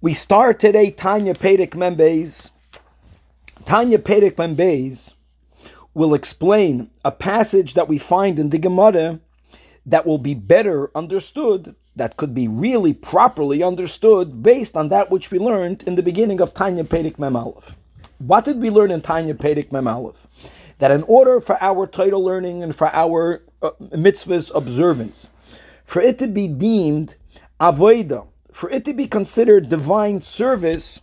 We start today Tanya Perek Membeis. Tanya Perek Membeis will explain a passage that we find in the Gemara that will be better understood, that could be really properly understood based on that which we learned in the beginning of Tanya Perek Mem. What did we learn in Tanya Perek Mem? That in order for our title learning and for our uh, mitzvahs observance, for it to be deemed avodah, for it to be considered divine service,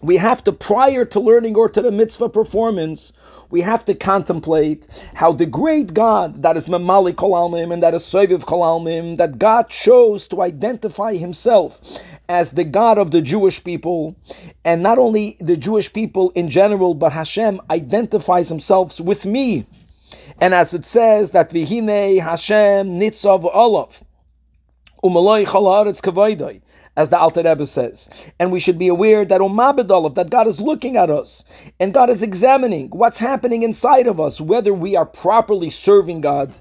we have to, prior to learning or to the mitzvah performance, we have to contemplate how the great God that is Memali Kolalmim and that is Soviv Kolalmim, that God chose to identify himself as the God of the Jewish people, and not only the Jewish people in general, but Hashem identifies himself with me. And as it says that Vihine Hashem Nitzav Olav, As the Alter Rebbe says. And we should be aware that Umabedolov, that God is looking at us and God is examining what's happening inside of us, whether we are properly serving God.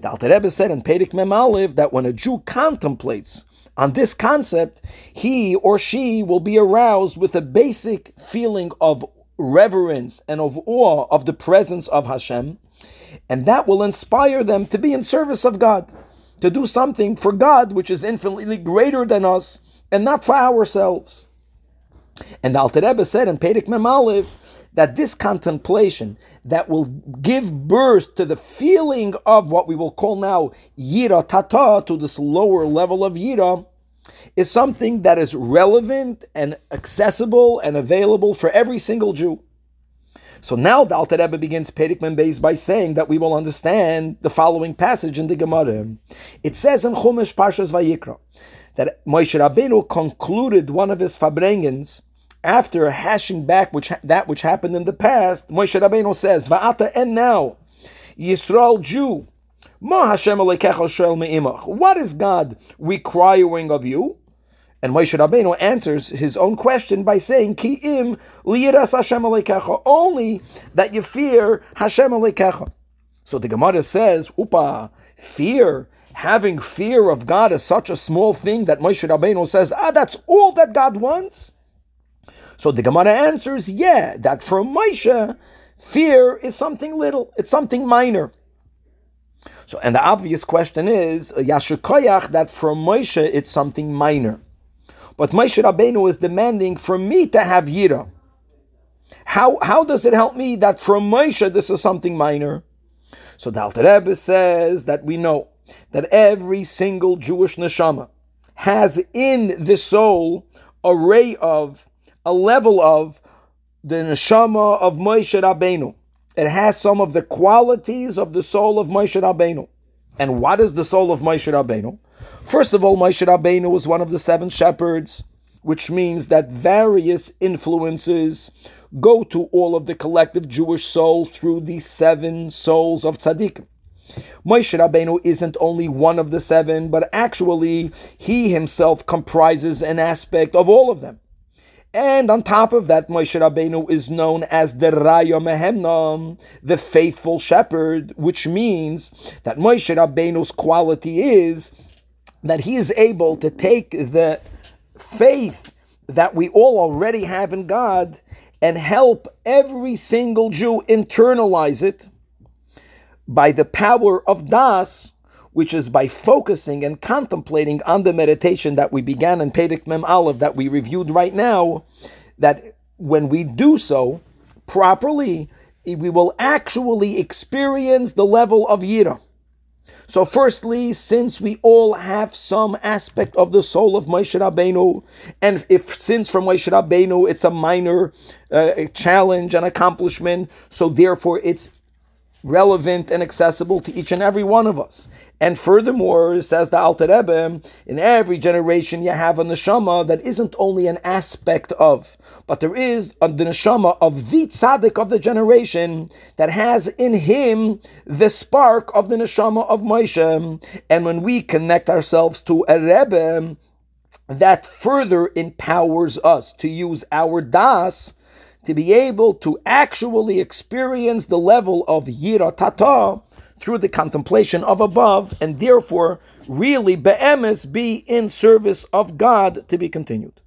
The Alter Rebbe said in Perek Memalev that when a Jew contemplates on this concept, he or she will be aroused with a basic feeling of reverence and of awe of the presence of Hashem, and that will inspire them to be in service of God to do something for God, which is infinitely greater than us, and not for ourselves. And the Alter Rebbe said in Perek Memalev that this contemplation that will give birth to the feeling of what we will call now Yira Tata, to this lower level of Yira, is something that is relevant and accessible and available for every single Jew. So now the Alter Rebbe begins Perek Membeis by saying that we will understand the following passage in the Gemara. It says in Chumash Parshas Vayikra that Moshe Rabbeinu concluded one of his farbrengens after hashing back which that which happened in the past. Moshe Rabbeinu says, "Va'ata and now, Yisrael Jew." What is God requiring of you? And Moshe Rabbeinu answers his own question by saying, Ki im liyiras Hashem Elokecha, only that you fear Hashem Elokecha. So the Gemara says, Upa, fear, having fear of God is such a small thing that Moshe Rabbeinu says, ah, that's all that God wants. So the Gemara answers, yeah, that for Moshe, fear is something little, it's something minor. So, and the obvious question is, Yashikoyach, that for Moshe it's something minor. But Moshe Rabbeinu is demanding from me to have Yira. How, how does it help me that from Moshe this is something minor? So the Alter Rebbe says that we know that every single Jewish neshama has in the soul a ray of, a level of the neshama of Moshe Rabbeinu. It has some of the qualities of the soul of Moshe Rabbeinu. And what is the soul of Moshe Rabbeinu? First of all, Moshe Rabbeinu was one of the seven shepherds, which means that various influences go to all of the collective Jewish soul through these seven souls of tzaddikim. Moshe Rabbeinu isn't only one of the seven, but actually he himself comprises an aspect of all of them. And on top of that, Moshe Rabbeinu is known as the Raya Mehemnam, the faithful shepherd, which means that Moshe Rabbeinu's quality is that he is able to take the faith that we all already have in God and help every single Jew internalize it by the power of Das, which is by focusing and contemplating on the meditation that we began in Perek Mem Aleph that we reviewed right now, that when we do so properly, we will actually experience the level of Yirah. So, firstly, since we all have some aspect of the soul of Moshe Rabbeinu, and if since from Moshe Rabbeinu it's a minor uh, challenge and accomplishment, so therefore it's relevant and accessible to each and every one of us. And furthermore, says the Alter Rebbe, in every generation you have a neshama that isn't only an aspect of, but there is a, neshama of the tzaddik of the generation that has in him the spark of the neshama of Moshe. And when we connect ourselves to a Rebbe, that further empowers us to use our das to be able to actually experience the level of Yira Tata through the contemplation of above, and therefore really be'emes be in service of God to be continued.